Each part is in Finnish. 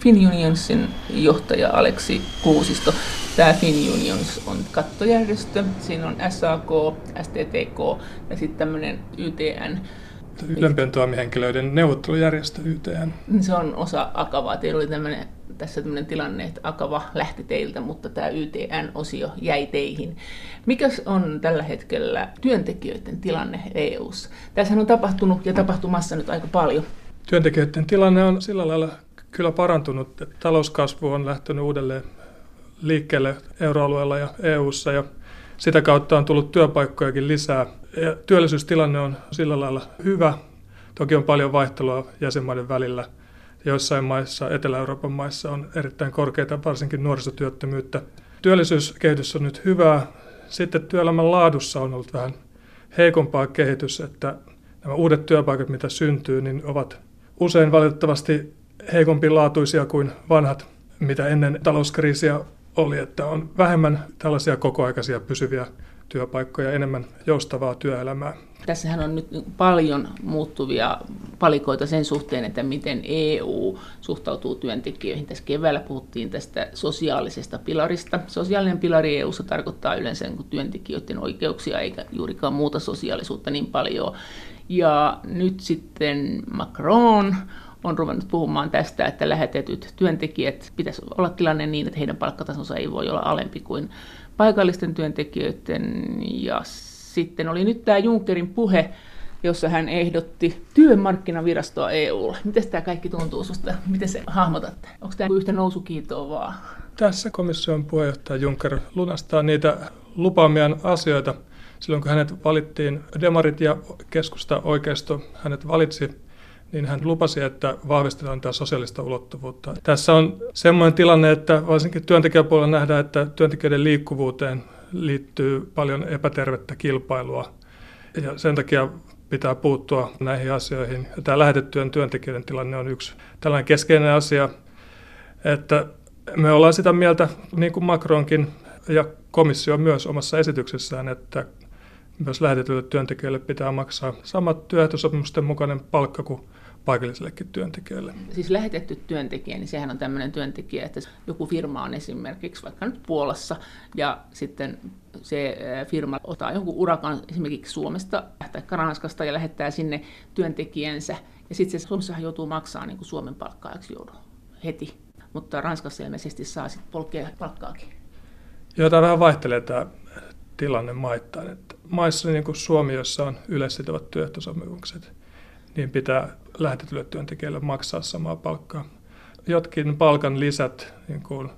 FinUnionsin johtaja Aleksi Kuusisto. Tämä FinUnions on kattojärjestö, siinä on SAK, STTK ja sitten tämmöinen YTN. Ylempien toimihenkilöiden neuvottelujärjestö YTN. Se on osa Akavaa. Teillä oli tämmöinen, tässä tämmöinen tilanne, että Akava lähti teiltä, mutta tämä YTN-osio jäi teihin. Mikä on tällä hetkellä työntekijöiden tilanne EU:ssa? Tässä on tapahtunut ja tapahtumassa nyt aika paljon. Työntekijöiden tilanne on sillä lailla kyllä parantunut. Talouskasvu on lähtenyt uudelleen liikkeelle euroalueella ja EU:ssa ja sitä kautta on tullut työpaikkojakin lisää. Ja työllisyystilanne on sillä lailla hyvä. Toki on paljon vaihtelua jäsenmaiden välillä. Joissain maissa, Etelä-Euroopan maissa on erittäin korkeita, varsinkin nuorisotyöttömyyttä. Työllisyyskehitys on nyt hyvää. Sitten työelämän laadussa on ollut vähän heikompaa kehitys, että nämä uudet työpaikat, mitä syntyy, niin ovat usein valitettavasti heikompi laatuisia kuin vanhat, mitä ennen talouskriisiä oli, että on vähemmän tällaisia kokoaikaisia pysyviä työpaikkoja, enemmän joustavaa työelämää. Tässähän on nyt paljon muuttuvia palikoita sen suhteen, että miten EU suhtautuu työntekijöihin. Tässä keväällä puhuttiin tästä sosiaalisesta pilarista. Sosiaalinen pilari EUssa tarkoittaa yleensä niin työntekijöiden oikeuksia eikä juurikaan muuta sosiaalisuutta niin paljon. Ja nyt sitten Macron on ruvennut puhumaan tästä, että lähetetyt työntekijät pitäisi olla tilanne niin, että heidän palkkatasonsa ei voi olla alempi kuin paikallisten työntekijöiden. Ja sitten oli nyt tämä Junckerin puhe, jossa hän ehdotti työmarkkinavirastoa EUlle. Miten tämä kaikki tuntuu sinusta? Miten se hahmotatte? Onko tämä yhtä nousukiitoa vaan? Tässä komission puheenjohtaja Juncker lunastaa niitä lupaamiaan asioita. Silloin kun hänet valittiin, demarit ja keskusta oikeisto hänet valitsi niin hän lupasi, että vahvistetaan tätä sosiaalista ulottuvuutta. Tässä on sellainen tilanne, että varsinkin työntekijäpuolella nähdään, että työntekijöiden liikkuvuuteen liittyy paljon epätervettä kilpailua. Ja sen takia pitää puuttua näihin asioihin. Ja tämä lähetettyjen työntekijöiden tilanne on yksi tällainen keskeinen asia, että me ollaan sitä mieltä, niin kuin Macronkin ja komissio myös omassa esityksessään, että myös lähetetyille työntekijöille pitää maksaa samat työehtosopimusten mukainen palkka kuin paikallisillekin työntekijöille. Siis lähetetty työntekijä, niin sehän on tämmöinen työntekijä, että joku firma on esimerkiksi vaikka nyt Puolassa, ja sitten se firma ottaa jonkun urakan esimerkiksi Suomesta tai Ranskasta ja lähettää sinne työntekijänsä, ja sitten se Suomessahan joutuu maksamaan niin kuin Suomen palkkaajaksi joudu heti, mutta Ranskassa ilmeisesti saa sitten polkea palkkaakin. Joo, tämä vähän vaihtelee tämä tilanne maittain. Että maissa niin kuin Suomi, jossa on yleissitovat työehtosopimukset, niin pitää lähetetylle työntekijälle maksaa samaa palkkaa. Jotkin palkan lisät, niin kuin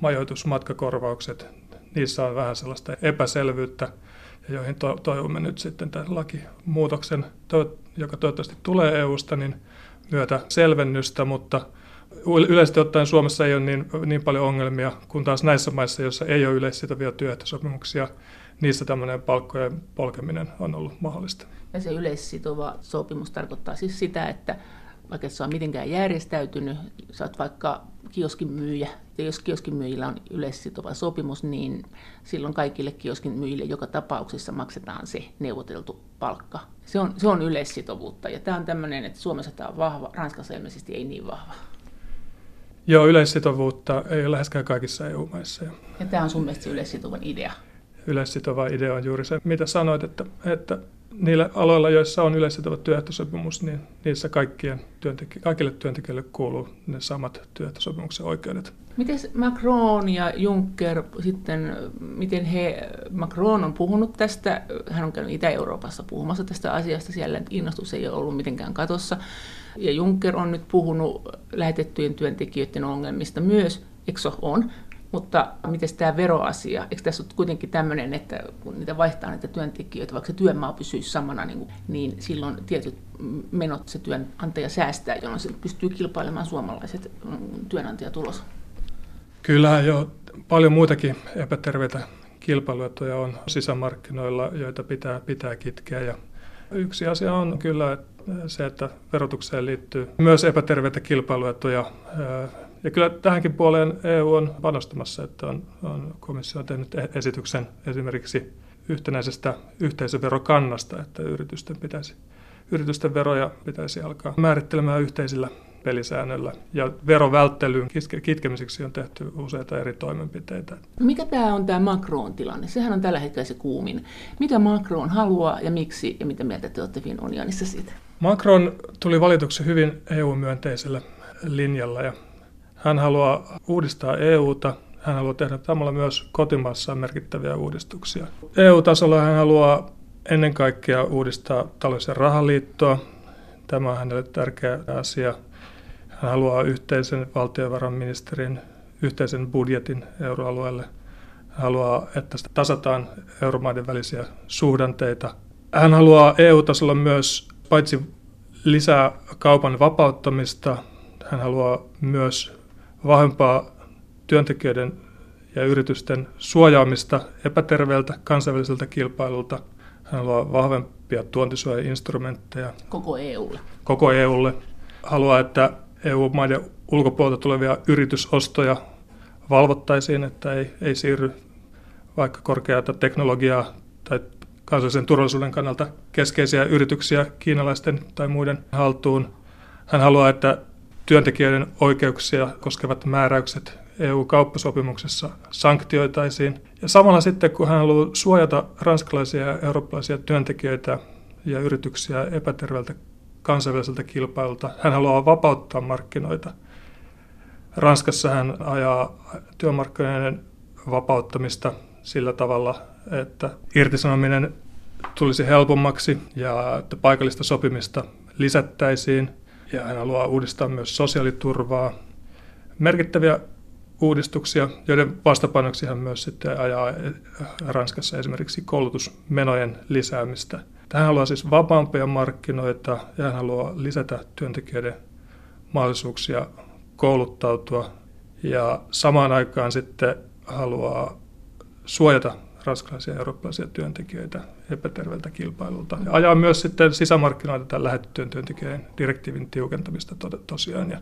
majoitusmatkakorvaukset, niissä on vähän sellaista epäselvyyttä, ja joihin to- toivomme nyt sitten tämän lakimuutoksen, to- joka toivottavasti tulee EUsta, niin myötä selvennystä, mutta yleisesti ottaen Suomessa ei ole niin, niin paljon ongelmia kuin taas näissä maissa, joissa ei ole yleissitovia työehtosopimuksia, niissä tämmöinen palkkojen polkeminen on ollut mahdollista. Ja se yleissitova sopimus tarkoittaa siis sitä, että vaikka et sä mitenkään järjestäytynyt, sä oot vaikka kioskin myyjä, ja jos kioskin myyjillä on yleissitova sopimus, niin silloin kaikille kioskin myyjille joka tapauksessa maksetaan se neuvoteltu palkka. Se on, se on yleissitovuutta, ja tämä on tämmöinen, että Suomessa tämä on vahva, Ranskassa ilmeisesti ei niin vahva. Joo, yleissitovuutta ei ole läheskään kaikissa EU-maissa. Ja tämä on sun mielestä yleissitovan idea? Yleissitova idea on juuri se, mitä sanoit, että, että niillä aloilla, joissa on yleissitova työehtosopimus, niin niissä kaikkien työntekijä, kaikille työntekijöille kuuluu ne samat työehtosopimuksen oikeudet. Miten Macron ja Juncker sitten, miten he, Macron on puhunut tästä, hän on käynyt Itä-Euroopassa puhumassa tästä asiasta, siellä innostus ei ole ollut mitenkään katossa, ja Juncker on nyt puhunut lähetettyjen työntekijöiden ongelmista myös, eikö on? Mutta miten tämä veroasia, eikö tässä ole kuitenkin tämmöinen, että kun niitä vaihtaa näitä työntekijöitä, vaikka se työmaa pysyisi samana, niin, niin silloin tietyt menot se työnantaja säästää, jolloin se pystyy kilpailemaan suomalaiset mm, työnantajatulos. Kyllä jo paljon muitakin epäterveitä kilpailuetuja on sisämarkkinoilla, joita pitää, pitää kitkeä. Ja yksi asia on kyllä se, että verotukseen liittyy myös epäterveitä kilpailuetuja ja kyllä tähänkin puoleen EU on panostamassa, että on, on komissio on tehnyt e- esityksen esimerkiksi yhtenäisestä yhteisöverokannasta, että yritysten, pitäisi, yritysten veroja pitäisi alkaa määrittelemään yhteisillä pelisäännöllä. Ja verovälttelyyn kitkemiseksi on tehty useita eri toimenpiteitä. Mikä tämä on tämä Macron tilanne? Sehän on tällä hetkellä se kuumin. Mitä Macron haluaa ja miksi ja mitä mieltä te olette Fin unionissa siitä? Macron tuli valituksi hyvin EU-myönteisellä linjalla ja hän haluaa uudistaa EUta, hän haluaa tehdä samalla myös kotimaassa merkittäviä uudistuksia. EU-tasolla hän haluaa ennen kaikkea uudistaa talous- ja rahaliittoa. Tämä on hänelle tärkeä asia. Hän haluaa yhteisen valtiovarainministerin, yhteisen budjetin euroalueelle. Hän haluaa, että tasataan euromaiden välisiä suhdanteita. Hän haluaa EU-tasolla myös paitsi lisää kaupan vapauttamista, hän haluaa myös vahvempaa työntekijöiden ja yritysten suojaamista epäterveeltä kansainväliseltä kilpailulta. Hän haluaa vahvempia tuontisuojainstrumentteja. Koko EUlle. Koko EUlle. Haluaa, että EU-maiden ulkopuolelta tulevia yritysostoja valvottaisiin, että ei, ei siirry vaikka korkeata teknologiaa tai kansallisen turvallisuuden kannalta keskeisiä yrityksiä kiinalaisten tai muiden haltuun. Hän haluaa, että työntekijöiden oikeuksia koskevat määräykset EU-kauppasopimuksessa sanktioitaisiin. Ja samalla sitten, kun hän haluaa suojata ranskalaisia ja eurooppalaisia työntekijöitä ja yrityksiä epäterveeltä kansainväliseltä kilpailulta, hän haluaa vapauttaa markkinoita. Ranskassa hän ajaa työmarkkinoiden vapauttamista sillä tavalla, että irtisanominen tulisi helpommaksi ja että paikallista sopimista lisättäisiin. Ja hän haluaa uudistaa myös sosiaaliturvaa. Merkittäviä uudistuksia, joiden vastapainoksi hän myös sitten ajaa Ranskassa esimerkiksi koulutusmenojen lisäämistä. Hän haluaa siis vapaampia markkinoita ja hän haluaa lisätä työntekijöiden mahdollisuuksia kouluttautua ja samaan aikaan sitten haluaa suojata ranskalaisia ja eurooppalaisia työntekijöitä epäterveeltä kilpailulta. Ja ajaa myös sitten sisämarkkinoita tämän lähetettyjen työntekijöiden direktiivin tiukentamista to- tosiaan. Ja,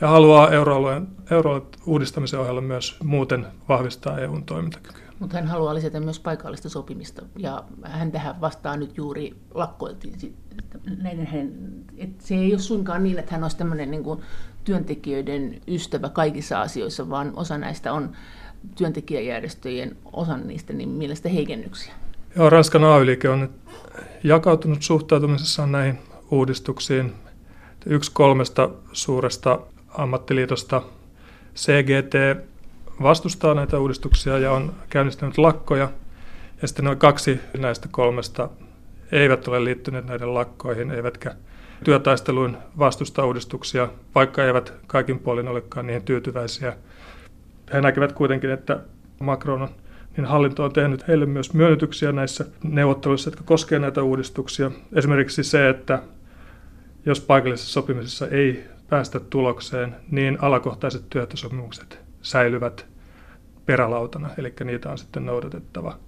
ja haluaa euroalueen, euroalueen uudistamisen ohella myös muuten vahvistaa EUn toimintakykyä. Mutta hän haluaa lisätä myös paikallista sopimista ja hän tähän vastaa nyt juuri lakkoiltiin. Se ei ole suinkaan niin, että hän olisi tämmöinen niin kuin työntekijöiden ystävä kaikissa asioissa, vaan osa näistä on työntekijäjärjestöjen osan niistä niin mielestä heikennyksiä? Joo, Ranskan ay on nyt jakautunut suhtautumisessaan näihin uudistuksiin. Yksi kolmesta suuresta ammattiliitosta CGT vastustaa näitä uudistuksia ja on käynnistänyt lakkoja. Ja sitten noin kaksi näistä kolmesta eivät ole liittyneet näiden lakkoihin, eivätkä työtaisteluin vastusta uudistuksia, vaikka eivät kaikin puolin olekaan niihin tyytyväisiä he näkevät kuitenkin, että Macron niin hallinto on tehnyt heille myös myönnytyksiä näissä neuvotteluissa, jotka koskevat näitä uudistuksia. Esimerkiksi se, että jos paikallisessa sopimisessa ei päästä tulokseen, niin alakohtaiset työehtosopimukset säilyvät perälautana, eli niitä on sitten noudatettava.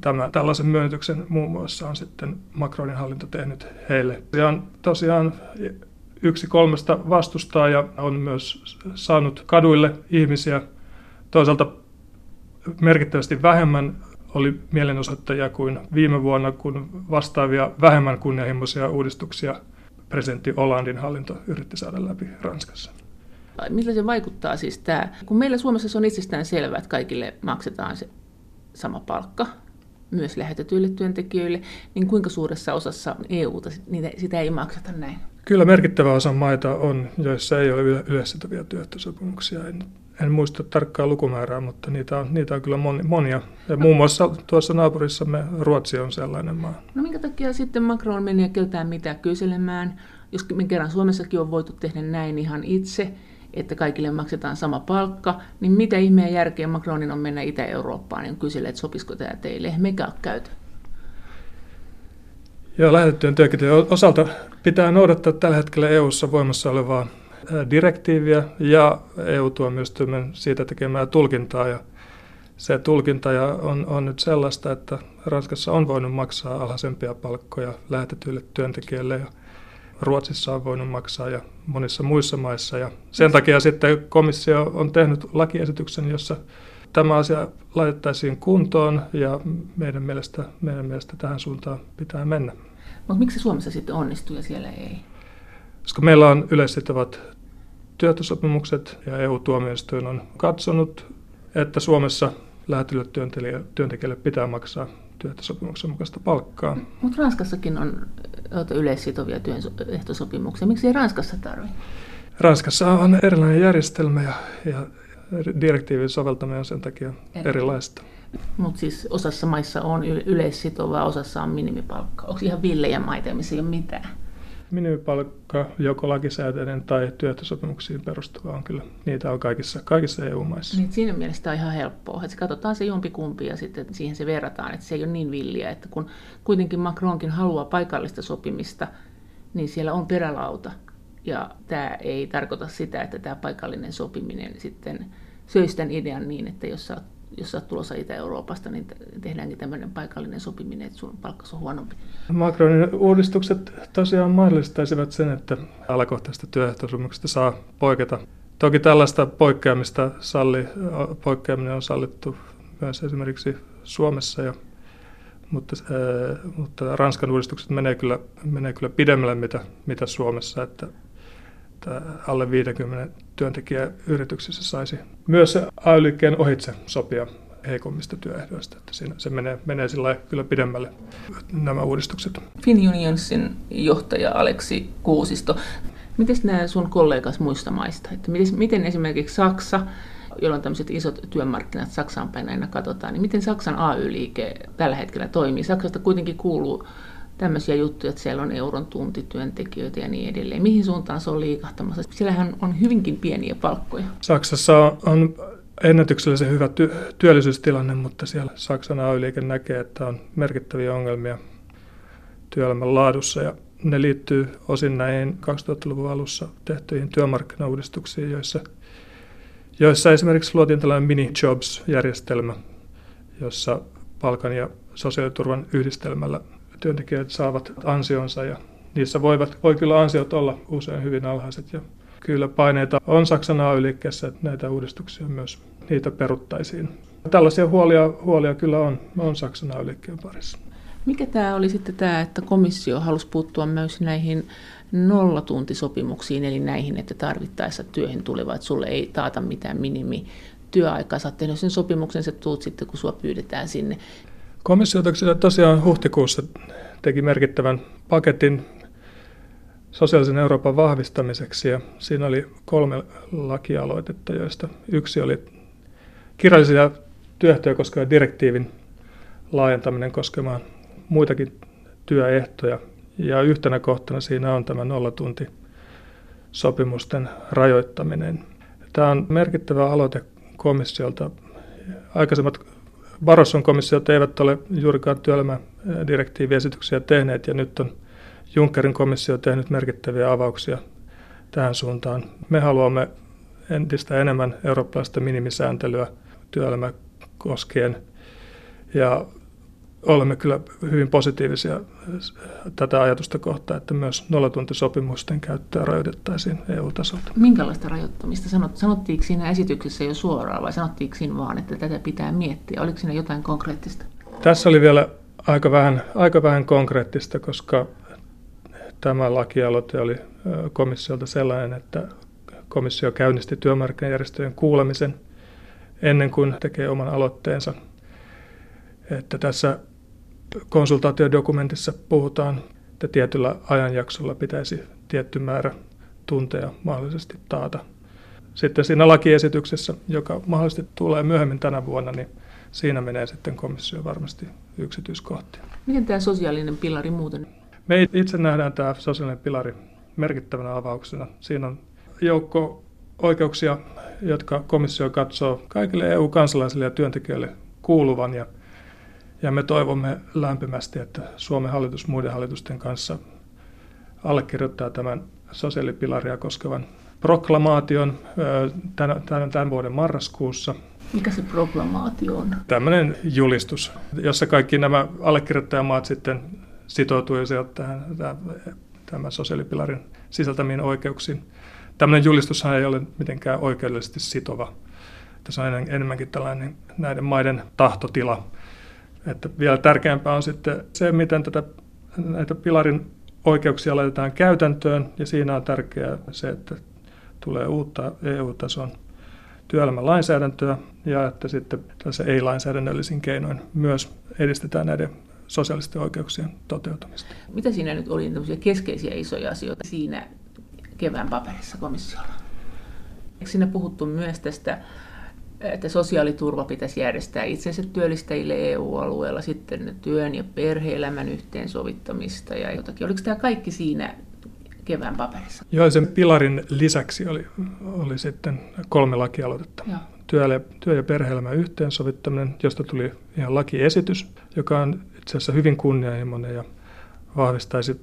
Tämä, tällaisen myönnytyksen muun muassa on sitten Macronin hallinto tehnyt heille. Ja tosiaan yksi kolmesta vastustaa ja on myös saanut kaduille ihmisiä Toisaalta merkittävästi vähemmän oli mielenosoittajia kuin viime vuonna, kun vastaavia vähemmän kunnianhimoisia uudistuksia presidentti Hollandin hallinto yritti saada läpi Ranskassa. Millä se vaikuttaa siis tämä? Kun meillä Suomessa se on itsestään selvää, että kaikille maksetaan se sama palkka, myös lähetetyille työntekijöille, niin kuinka suuressa osassa EUta niitä, sitä ei makseta näin? Kyllä merkittävä osa maita on, joissa ei ole yleissitovia työehtosopimuksia en muista tarkkaa lukumäärää, mutta niitä on, niitä on kyllä monia. Ja muun muassa tuossa naapurissamme Ruotsi on sellainen maa. No minkä takia sitten Macron meni ja keltään mitä kyselemään, jos me kerran Suomessakin on voitu tehdä näin ihan itse, että kaikille maksetaan sama palkka, niin mitä ihmeen järkeä Macronin on mennä Itä-Eurooppaan niin kyselee, että sopisiko tämä teille? Mekä käytä. Joo, lähetettyjen työntekijöiden osalta pitää noudattaa tällä hetkellä EU-ssa voimassa olevaa direktiiviä ja EU-tuomioistuimen siitä tekemää tulkintaa. Ja se tulkinta on, on nyt sellaista, että Ranskassa on voinut maksaa alhaisempia palkkoja lähetetyille työntekijöille ja Ruotsissa on voinut maksaa ja monissa muissa maissa. Ja sen takia sitten komissio on tehnyt lakiesityksen, jossa tämä asia laitettaisiin kuntoon ja meidän mielestä, meidän mielestä tähän suuntaan pitää mennä. Mutta miksi Suomessa sitten onnistuu ja siellä ei? Koska meillä on yleissitovat työehtosopimukset ja EU-tuomioistuin on katsonut, että Suomessa lähetetylle työntekijälle pitää maksaa työehtosopimuksen mukaista palkkaa. Mutta Ranskassakin on yleissitovia työehtosopimuksia. Miksi ei Ranskassa tarvitse? Ranskassa on erilainen järjestelmä ja, ja direktiivin soveltaminen on sen takia Eri. erilaista. Mutta siis osassa maissa on yleissitovaa, osassa on minimipalkka. Onko ihan villejä maita, missä ei ole mitään? Minimipalkka, joko lakisääteinen tai työehtosopimuksiin perustuva on kyllä, niitä on kaikissa, kaikissa EU-maissa. Niin, siinä mielessä on ihan helppoa, että katsotaan se jompikumpi ja sitten siihen se verrataan, että se ei ole niin villiä, että kun kuitenkin Macronkin haluaa paikallista sopimista, niin siellä on perälauta. Ja tämä ei tarkoita sitä, että tämä paikallinen sopiminen sitten söisi tämän idean niin, että jos sä oot jos sä oot tulossa Itä-Euroopasta, niin tehdäänkin tämmöinen paikallinen sopiminen, että sun palkka on huonompi. Macronin uudistukset tosiaan mahdollistaisivat sen, että alakohtaisesta työehtosopimuksesta saa poiketa. Toki tällaista poikkeamista salli, poikkeaminen on sallittu myös esimerkiksi Suomessa, ja, mutta, mutta Ranskan uudistukset menee kyllä, menee kyllä pidemmälle mitä, mitä Suomessa, että, että alle 50 työntekijäyrityksissä saisi myös AY-liikkeen ohitse sopia heikommista työehdoista. Että siinä se menee, menee sillä kyllä pidemmälle nämä uudistukset. FinUnionsin johtaja Aleksi Kuusisto, miten nämä sun kollegas muista maista, että miten, miten esimerkiksi Saksa, jolla on tämmöiset isot työmarkkinat Saksaan päin aina katsotaan, niin miten Saksan AY-liike tällä hetkellä toimii? Saksasta kuitenkin kuuluu tämmöisiä juttuja, että siellä on euron tuntityöntekijöitä ja niin edelleen. Mihin suuntaan se on liikahtamassa? Siellähän on hyvinkin pieniä palkkoja. Saksassa on ennätyksellisen hyvä ty- työllisyystilanne, mutta siellä Saksan AY-liike näkee, että on merkittäviä ongelmia työelämän laadussa ja ne liittyy osin näihin 2000-luvun alussa tehtyihin työmarkkinauudistuksiin, joissa, joissa esimerkiksi luotiin tällainen mini-jobs-järjestelmä, jossa palkan ja sosiaaliturvan yhdistelmällä työntekijät saavat ansionsa ja niissä voivat, voi kyllä ansiot olla usein hyvin alhaiset ja kyllä paineita on Saksan AY-liikkeessä, että näitä uudistuksia myös niitä peruttaisiin. Tällaisia huolia, huolia kyllä on, on Saksan AY-liikkeen parissa. Mikä tämä oli sitten tämä, että komissio halusi puuttua myös näihin nollatuntisopimuksiin, eli näihin, että tarvittaessa työhön tulevat, että sulle ei taata mitään minimi työaikaa. Sä oot sen sopimuksen, sä tuut sitten, kun sua pyydetään sinne. Komissio tosiaan huhtikuussa teki merkittävän paketin sosiaalisen Euroopan vahvistamiseksi ja siinä oli kolme lakialoitetta, joista yksi oli kirjallisia työehtoja koskeva direktiivin laajentaminen koskemaan muitakin työehtoja. Ja yhtenä kohtana siinä on tämä nollatunti sopimusten rajoittaminen. Tämä on merkittävä aloite komissiolta. Aikaisemmat Barroson komissiot eivät ole juurikaan työelämädirektiiviesityksiä tehneet ja nyt on Junckerin komissio tehnyt merkittäviä avauksia tähän suuntaan. Me haluamme entistä enemmän eurooppalaista minimisääntelyä työelämä koskien ja olemme kyllä hyvin positiivisia tätä ajatusta kohtaan, että myös nollatuntisopimusten käyttöä rajoitettaisiin EU-tasolta. Minkälaista rajoittamista? Sanot, sanottiinko siinä esityksessä jo suoraan vai sanottiinko siinä vaan, että tätä pitää miettiä? Oliko siinä jotain konkreettista? Tässä oli vielä aika vähän, aika vähän konkreettista, koska tämä lakialoite oli komissiolta sellainen, että komissio käynnisti työmarkkinajärjestöjen kuulemisen ennen kuin tekee oman aloitteensa. Että tässä konsultaatiodokumentissa puhutaan, että tietyllä ajanjaksolla pitäisi tietty määrä tunteja mahdollisesti taata. Sitten siinä lakiesityksessä, joka mahdollisesti tulee myöhemmin tänä vuonna, niin siinä menee sitten komissio varmasti yksityiskohtia. Miten tämä sosiaalinen pilari muuten? Me itse nähdään tämä sosiaalinen pilari merkittävänä avauksena. Siinä on joukko oikeuksia, jotka komissio katsoo kaikille EU-kansalaisille ja työntekijöille kuuluvan ja ja me toivomme lämpimästi, että Suomen hallitus muiden hallitusten kanssa allekirjoittaa tämän sosiaalipilaria koskevan proklamaation tämän, tämän, tämän vuoden marraskuussa. Mikä se proklamaatio on? Tämmöinen julistus, jossa kaikki nämä allekirjoittajamaat sitten sitoutuisivat tähän, tähän tämän sosiaalipilarin sisältämiin oikeuksiin. Tämmöinen julistushan ei ole mitenkään oikeudellisesti sitova. Tässä on enemmänkin tällainen näiden maiden tahtotila että vielä tärkeämpää on sitten se, miten tätä, näitä pilarin oikeuksia laitetaan käytäntöön ja siinä on tärkeää se, että tulee uutta EU-tason työelämän lainsäädäntöä ja että sitten tässä ei-lainsäädännöllisin keinoin myös edistetään näiden sosiaalisten oikeuksien toteutumista. Mitä siinä nyt oli keskeisiä isoja asioita siinä kevään paperissa komissiolla? Eikö siinä puhuttu myös tästä, että sosiaaliturva pitäisi järjestää itsensä työllistäjille EU-alueella, sitten työn ja perhe-elämän yhteensovittamista ja jotakin. Oliko tämä kaikki siinä kevään paperissa? Joo, sen pilarin lisäksi oli, oli sitten kolme lakialoitetta. Joo. Työ- ja, työ- ja perhe-elämän yhteensovittaminen, josta tuli ihan lakiesitys, joka on itse asiassa hyvin kunnianhimoinen ja vahvistaisi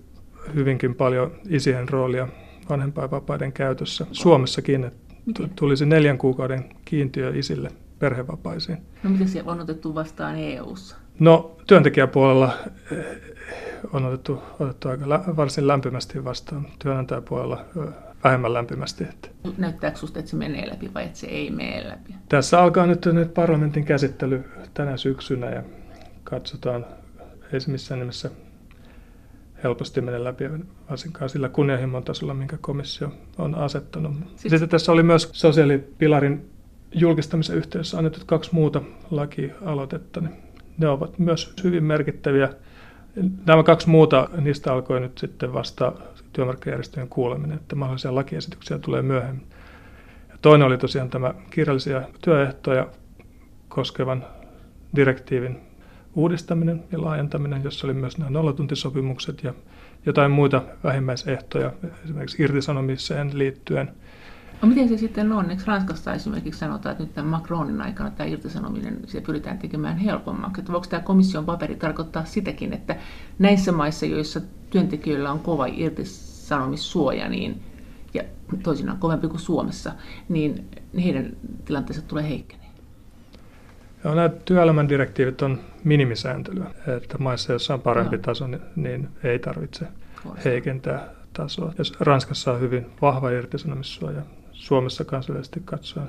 hyvinkin paljon isien roolia vanhempainvapaiden käytössä Suomessakin. Että tulisi neljän kuukauden kiintiö isille perhevapaisiin. No miten se on otettu vastaan EU-ssa? No työntekijäpuolella eh, on otettu, otettu aika lä- varsin lämpimästi vastaan, työnantajapuolella vähemmän lämpimästi. Näyttääkö sinusta, että se menee läpi vai että se ei mene läpi? Tässä alkaa nyt, nyt parlamentin käsittely tänä syksynä ja katsotaan, ei se missään nimessä helposti mene läpi, varsinkaan sillä kunnianhimon tasolla, minkä komissio on asettanut. Siis... Sitten tässä oli myös sosiaalipilarin julkistamisen yhteydessä annetut kaksi muuta lakialoitetta. Niin ne ovat myös hyvin merkittäviä. Nämä kaksi muuta, niistä alkoi nyt sitten vasta työmarkkinajärjestöjen kuuleminen, että mahdollisia lakiesityksiä tulee myöhemmin. Ja toinen oli tosiaan tämä kirjallisia työehtoja koskevan direktiivin uudistaminen ja laajentaminen, jossa oli myös nämä nollatuntisopimukset ja jotain muita vähimmäisehtoja, esimerkiksi irtisanomiseen liittyen. No miten se sitten on? Eikö Ranskassa esimerkiksi sanotaan, että nyt tämän Macronin aikana tämä irtisanominen se pyritään tekemään helpommaksi? Että voiko tämä komission paperi tarkoittaa sitäkin, että näissä maissa, joissa työntekijöillä on kova irtisanomissuoja, niin, ja toisinaan kovempi kuin Suomessa, niin heidän tilanteensa tulee heikkenemään? Joo, nämä työelämän direktiivit on minimisääntelyä, että maissa, joissa on parempi no. taso, niin, niin ei tarvitse heikentää tasoa. Jos Ranskassa on hyvin vahva irtisanomissuoja, Suomessa kansainvälisesti katsoen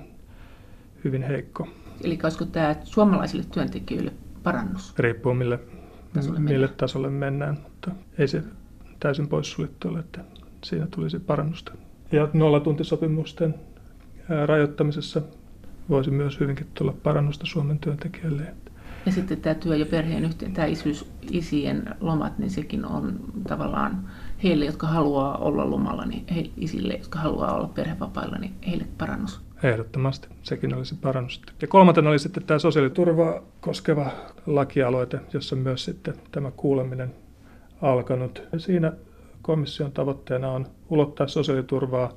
hyvin heikko. Eli olisiko tämä suomalaisille työntekijöille parannus? Riippuu mille tasolle, mille mennään. tasolle mennään, mutta ei se täysin poissuljettu ole, että siinä tulisi parannusta. Ja nollatuntisopimusten rajoittamisessa voisi myös hyvinkin tulla parannusta Suomen työntekijöille. Ja sitten tämä työ- ja perheen yhteen, tämä isyys, isien lomat, niin sekin on tavallaan heille, jotka haluaa olla lomalla, niin he, isille, jotka haluaa olla perhevapailla, niin heille parannus. Ehdottomasti, sekin olisi parannus. Ja kolmantena oli sitten tämä sosiaaliturvaa koskeva lakialoite, jossa myös sitten tämä kuuleminen alkanut. Ja siinä komission tavoitteena on ulottaa sosiaaliturvaa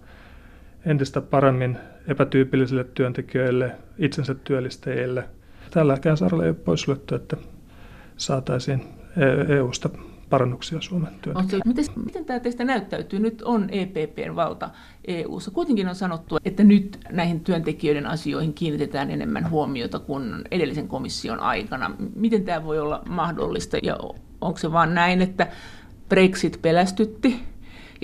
entistä paremmin epätyypillisille työntekijöille, itsensä työllistäjille. Tälläkään saralla ei ole poissuljettu, että saataisiin EU-sta parannuksia Suomen työntekijöille. Miten, miten tämä teistä näyttäytyy? Nyt on EPPn valta EU-ssa. Kuitenkin on sanottu, että nyt näihin työntekijöiden asioihin kiinnitetään enemmän huomiota kuin edellisen komission aikana. Miten tämä voi olla mahdollista ja onko se vaan näin, että Brexit pelästytti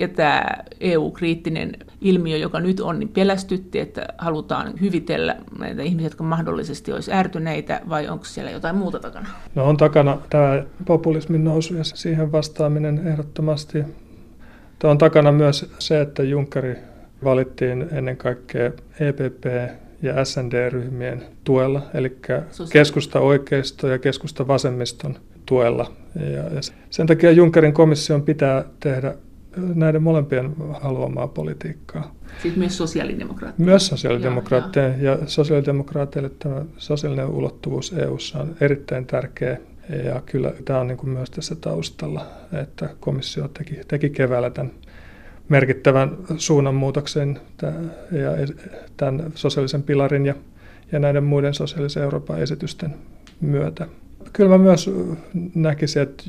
ja tämä EU-kriittinen ilmiö, joka nyt on, niin pelästytti, että halutaan hyvitellä näitä ihmisiä, jotka mahdollisesti olisi ärtyneitä, vai onko siellä jotain muuta takana? No on takana tämä populismin nousu ja siihen vastaaminen ehdottomasti. Tämä on takana myös se, että Junckeri valittiin ennen kaikkea EPP ja SND-ryhmien tuella, eli keskusta oikeisto ja keskusta vasemmiston tuella. Ja sen takia Junckerin komission pitää tehdä näiden molempien haluamaa politiikkaa. Siis myös sosiaalidemokraatteja. Myös sosiaalidemokraatteja. Ja, ja sosiaalidemokraateille tämä sosiaalinen ulottuvuus EU:ssa on erittäin tärkeä. Ja kyllä tämä on niin kuin myös tässä taustalla, että komissio teki, teki keväällä tämän merkittävän suunnanmuutoksen ja tämän sosiaalisen pilarin ja, ja näiden muiden sosiaalisen Euroopan esitysten myötä. Kyllä mä myös näkisin, että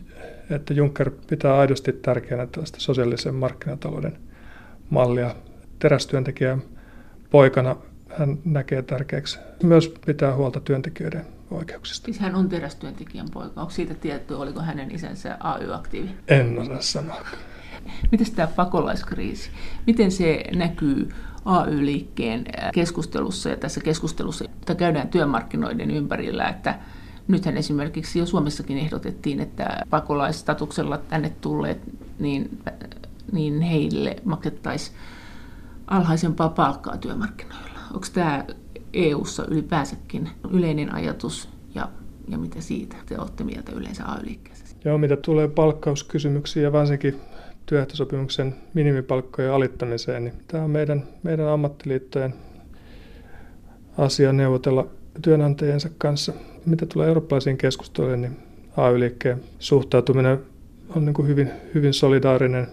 että Juncker pitää aidosti tärkeänä tällaista sosiaalisen markkinatalouden mallia. Terästyöntekijän poikana hän näkee tärkeäksi myös pitää huolta työntekijöiden oikeuksista. Siis hän on terästyöntekijän poika. Onko siitä tietoa, oliko hänen isänsä AY-aktiivi? En osaa sanoa. Miten tämä pakolaiskriisi, miten se näkyy AY-liikkeen keskustelussa ja tässä keskustelussa, jota käydään työmarkkinoiden ympärillä, että Nythän esimerkiksi jo Suomessakin ehdotettiin, että pakolaistatuksella tänne tulleet niin, niin heille maksettaisiin alhaisempaa palkkaa työmarkkinoilla. Onko tämä EU-ssa ylipäänsäkin yleinen ajatus ja, ja mitä siitä te olette mieltä yleensä AY-liikkeessä? Joo, mitä tulee palkkauskysymyksiin ja varsinkin työehtosopimuksen minimipalkkojen alittamiseen, niin tämä on meidän, meidän ammattiliittojen asia neuvotella työnantajiensa kanssa. Mitä tulee eurooppalaisiin keskusteluihin, niin AY-liikkeen suhtautuminen on niin kuin hyvin, hyvin solidaarinen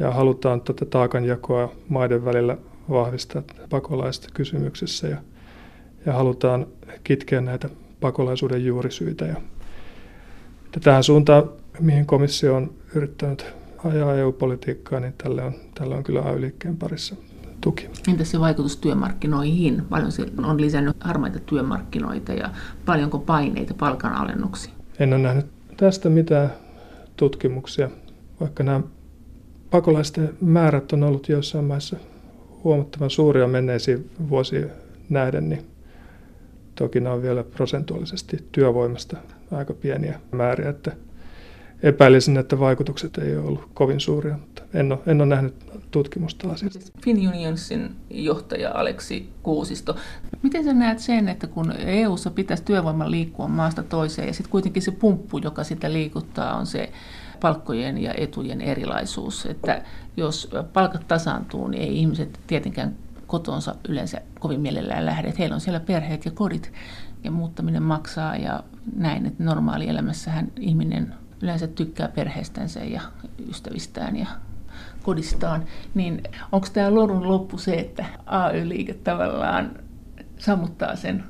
ja halutaan tätä taakanjakoa maiden välillä vahvistaa pakolaista kysymyksissä ja, ja halutaan kitkeä näitä pakolaisuuden juurisyitä. Ja, tähän suuntaan, mihin komissio on yrittänyt ajaa EU-politiikkaa, niin tälle on, tälle on kyllä AY-liikkeen parissa tuki. Entä se vaikutus työmarkkinoihin? Paljon se on lisännyt harmaita työmarkkinoita ja paljonko paineita palkanalennuksiin? En ole nähnyt tästä mitään tutkimuksia, vaikka nämä pakolaisten määrät on ollut joissain maissa huomattavan suuria menneisiin vuosiin nähden, niin toki nämä on vielä prosentuaalisesti työvoimasta aika pieniä määriä, että epäilisin, että vaikutukset ei ole ollut kovin suuria, en ole, en ole nähnyt tutkimusta asiasta. FinUnionsin johtaja Aleksi Kuusisto, miten sä näet sen, että kun EU-ssa pitäisi työvoiman liikkua maasta toiseen ja sitten kuitenkin se pumppu, joka sitä liikuttaa, on se palkkojen ja etujen erilaisuus, että jos palkat tasaantuu, niin ei ihmiset tietenkään kotonsa yleensä kovin mielellään lähde. Että heillä on siellä perheet ja kodit ja muuttaminen maksaa ja näin, että normaalielämässähän ihminen yleensä tykkää perheestänsä ja ystävistään ja kodistaan, niin onko tämä lorun loppu se, että AY-liike tavallaan sammuttaa sen,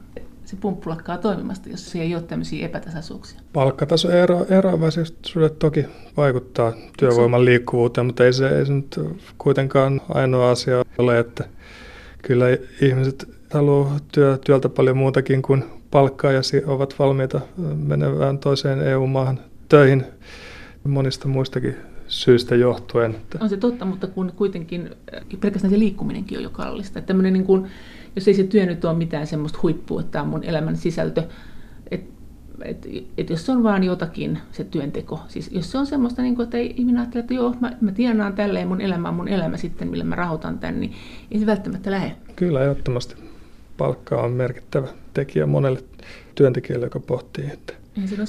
se pumppu lakkaa toimimasta, jos siellä ei ole tämmöisiä epätasaisuuksia? Palkkataso ero, eroavaisuudet toki vaikuttaa työvoiman liikkuvuuteen, mutta ei se, ei se nyt kuitenkaan ainoa asia ole, että kyllä ihmiset haluaa työ, työltä paljon muutakin kuin palkkaa ja ovat valmiita menevään toiseen EU-maahan töihin monista muistakin syistä johtuen. On se totta, mutta kun kuitenkin äh, pelkästään se liikkuminenkin on jo kallista. Että niin kuin, jos ei se työ nyt ole mitään semmoista huippua, että tämä on mun elämän sisältö, että et, et jos se on vaan jotakin, se työnteko, siis jos se on semmoista, niin kuin, että ei, ihminen ajattelee, että joo, mä, mä tienaan tälleen, mun elämä on mun elämä sitten, millä mä rahoitan tämän, niin ei se välttämättä lähde. Kyllä, ehdottomasti. Palkka on merkittävä tekijä monelle työntekijälle, joka pohtii, että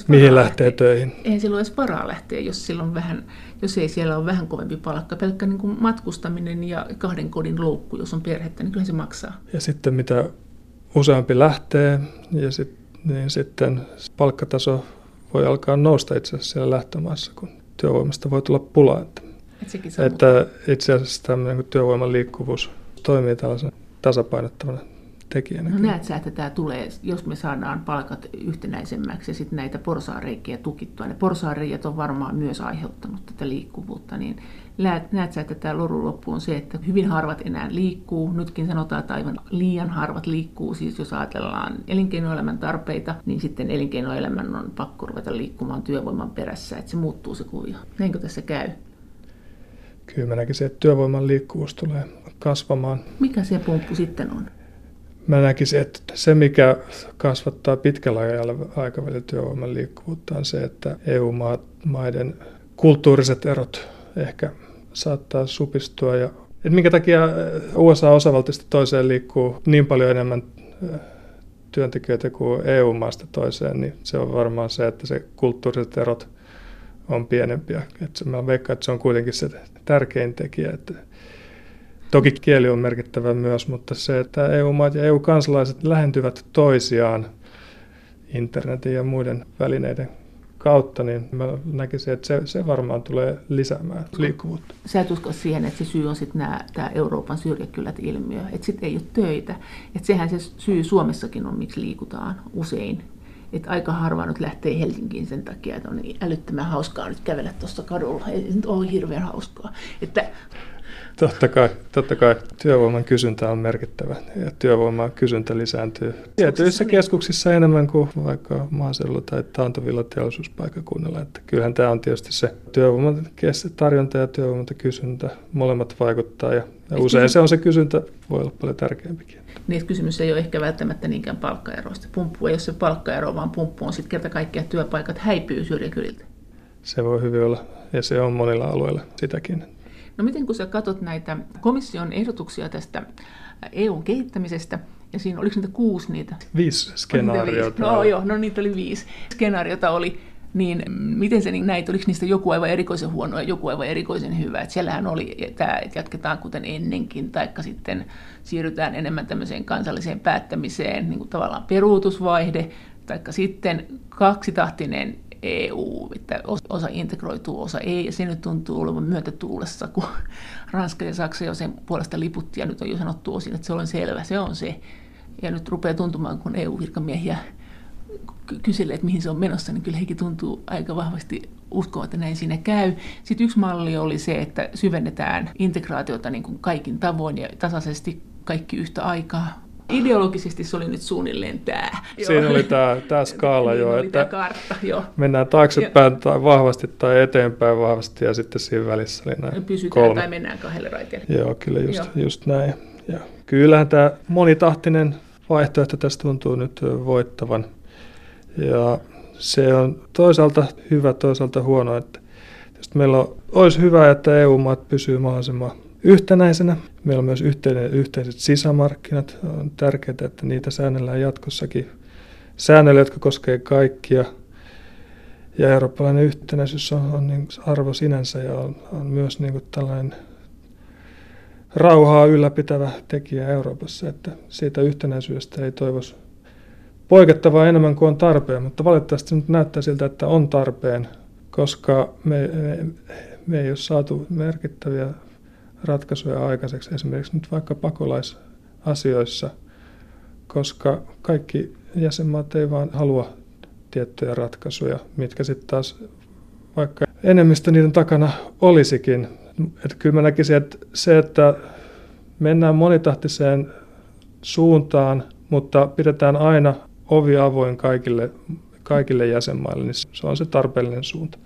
mihin lähtee töihin. Eihän silloin edes varaa lähteä, jos, silloin vähän, jos ei siellä ole vähän kovempi palkka. Pelkkä niin kuin matkustaminen ja kahden kodin loukku, jos on perhettä, niin kyllä se maksaa. Ja sitten mitä useampi lähtee, ja sit, niin sitten palkkataso voi alkaa nousta itse asiassa siellä lähtömaassa, kun työvoimasta voi tulla pulaa. Että, Et että itse asiassa tämmöinen työvoiman liikkuvuus toimii tällaisen tasapainottavana tekijänä. No näet sä, että tämä tulee, jos me saadaan palkat yhtenäisemmäksi ja sitten näitä porsaareikiä tukittua. Ne porsaareijat on varmaan myös aiheuttanut tätä liikkuvuutta, niin näet sä, että tämä loru loppu on se, että hyvin harvat enää liikkuu. Nytkin sanotaan, että aivan liian harvat liikkuu. Siis jos ajatellaan elinkeinoelämän tarpeita, niin sitten elinkeinoelämän on pakko ruveta liikkumaan työvoiman perässä, että se muuttuu se kuvio. Näinkö tässä käy? Kyllä mä näkisin, että työvoiman liikkuvuus tulee kasvamaan. Mikä se pumppu sitten on? Mä näkisin, että se mikä kasvattaa pitkällä aikavälillä työvoiman liikkuvuutta on se, että EU-maiden kulttuuriset erot ehkä saattaa supistua. Ja, että minkä takia USA osavaltiosta toiseen liikkuu niin paljon enemmän työntekijöitä kuin EU-maasta toiseen, niin se on varmaan se, että se kulttuuriset erot on pienempiä. Että mä veikkaan, että se on kuitenkin se tärkein tekijä, että Toki kieli on merkittävä myös, mutta se, että EU-maat ja EU-kansalaiset lähentyvät toisiaan internetin ja muiden välineiden kautta, niin mä näkisin, että se, se varmaan tulee lisäämään liikkuvuutta. Sä et usko siihen, että se syy on sitten tämä Euroopan syrjäkylät ilmiö, että sitten ei ole töitä. Että sehän se syy Suomessakin on, miksi liikutaan usein. Että aika harva nyt lähtee Helsinkiin sen takia, että on niin älyttömän hauskaa nyt kävellä tuossa kadulla. Ei nyt ole hirveän hauskaa. Että Totta kai, totta kai työvoiman kysyntä on merkittävä ja työvoiman kysyntä lisääntyy tietyissä keskuksissa enemmän kuin vaikka maaseudulla tai taantuvilla teollisuuspaikakunnilla. Että kyllähän tämä on tietysti se työvoiman tarjonta ja työvoiman kysyntä, molemmat vaikuttaa ja, ja usein se on se kysyntä, voi olla paljon tärkeämpikin. Niin, kysymys ei ole ehkä välttämättä niinkään palkkaeroista. Pumppu ei ole se palkkaero, vaan pumppu on sitten kerta kaikkiaan työpaikat häipyy syrjäkyliltä se voi hyvin olla, ja se on monilla alueilla sitäkin. No miten kun sä katsot näitä komission ehdotuksia tästä EUn kehittämisestä, ja siinä oliko niitä kuusi niitä? Viisi skenaariota. No joo, no niitä oli viisi skenaariota oli. Niin miten se niin näit, oliko niistä joku aivan erikoisen huono ja joku aivan erikoisen hyvä? Et siellähän oli tämä, että jatketaan kuten ennenkin, taikka sitten siirrytään enemmän tämmöiseen kansalliseen päättämiseen, niin kuin tavallaan peruutusvaihde, taikka sitten kaksitahtinen EU, että osa integroituu, osa ei, ja se nyt tuntuu olevan myötätuulessa, kun Ranska ja Saksa jo sen puolesta liputti, ja nyt on jo sanottu osin, että se on selvä, se on se. Ja nyt rupeaa tuntumaan, kun EU-virkamiehiä kyselee, että mihin se on menossa, niin kyllä hekin tuntuu aika vahvasti uskoa, että näin siinä käy. Sitten yksi malli oli se, että syvennetään integraatiota niin kuin kaikin tavoin ja tasaisesti kaikki yhtä aikaa. Ideologisesti se oli nyt suunnilleen tämä. Siinä oli tämä, tämä skaala niin jo, että kartta, jo. mennään taaksepäin tai vahvasti tai eteenpäin vahvasti ja sitten siinä välissä oli näin Pysytään kolme. tai mennään kahdelle raiteelle. Joo, kyllä just, just näin. Ja kyllähän tämä monitahtinen vaihtoehto tässä tuntuu nyt voittavan. Ja se on toisaalta hyvä, toisaalta huono. Että meillä on, olisi hyvä, että EU-maat pysyy mahdollisimman yhtenäisenä. Meillä on myös yhteinen, yhteiset sisämarkkinat. On tärkeää, että niitä säännellään jatkossakin säännöillä, jotka koskevat kaikkia. Ja eurooppalainen yhtenäisyys on, on niin arvo sinänsä ja on, on myös niin kuin tällainen rauhaa ylläpitävä tekijä Euroopassa, että siitä yhtenäisyydestä ei toivoisi poikettavaa enemmän kuin on tarpeen, mutta valitettavasti nyt näyttää siltä, että on tarpeen, koska me, me, me ei ole saatu merkittäviä ratkaisuja aikaiseksi, esimerkiksi nyt vaikka pakolaisasioissa, koska kaikki jäsenmaat ei vaan halua tiettyjä ratkaisuja, mitkä sitten taas vaikka enemmistö niiden takana olisikin. Että kyllä mä näkisin, että se, että mennään monitahtiseen suuntaan, mutta pidetään aina ovi avoin kaikille, kaikille jäsenmaille, niin se on se tarpeellinen suunta.